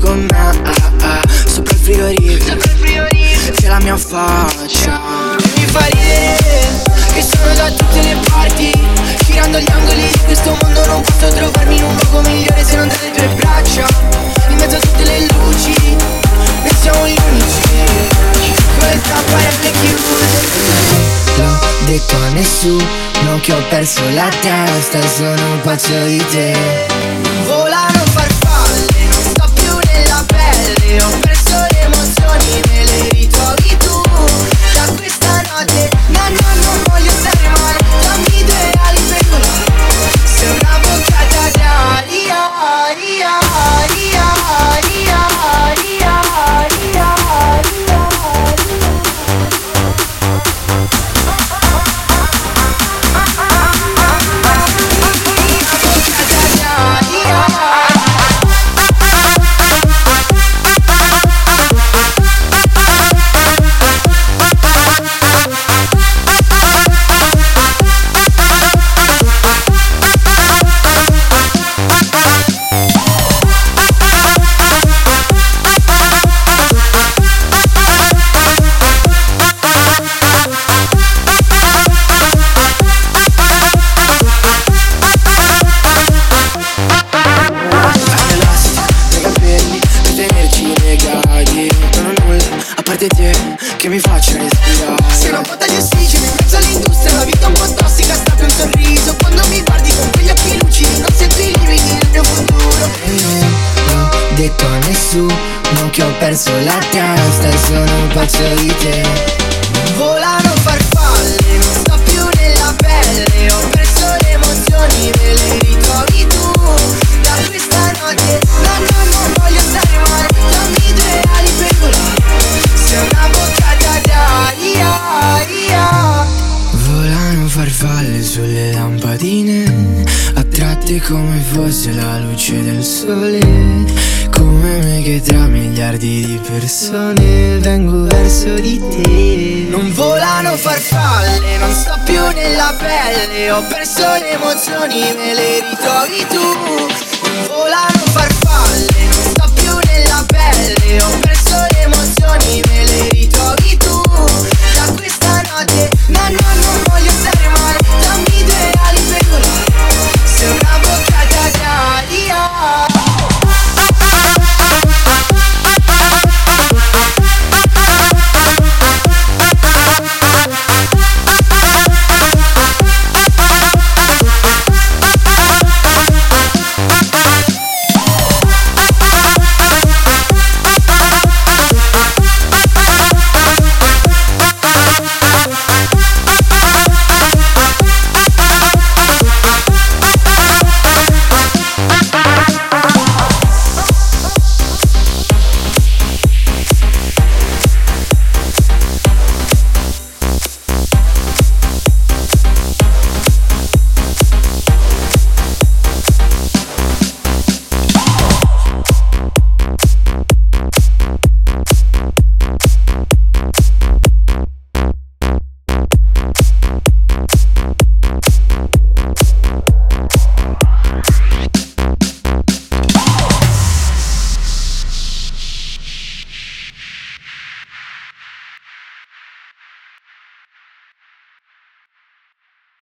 con me ah, Sopra il frigorifero. C'è la mia faccia. Mi fa ridere Che sono da tutte le parti Girando gli angoli di questo mondo Non posso trovarmi in un luogo migliore Se non tra le tue braccia. In mezzo a tutte le luci Noi siamo gli unici. Questa parete chiude L'ho detto a nessuno che ho perso la testa Sono un pazzo di te parte te, che mi faccia respirare. Sei una botta di ossigeno in mezzo all'industria La vita un po' tossica, sta per un sorriso. Quando mi guardi con quegli occhi lucidi Non sento i limiti nel mio futuro. E non ho detto a nessuno che ho perso la testa Sono un pazzo di te. Volano farfalle, non sto sulle lampadine Attratte come fosse la luce del sole come me che tra miliardi di persone vengo verso di te. Non volano farfalle, non sto più nella pelle Ho perso le emozioni, me le ritrovi tu. Non volano farfalle, non sto più nella pelle Ho perso le emozioni,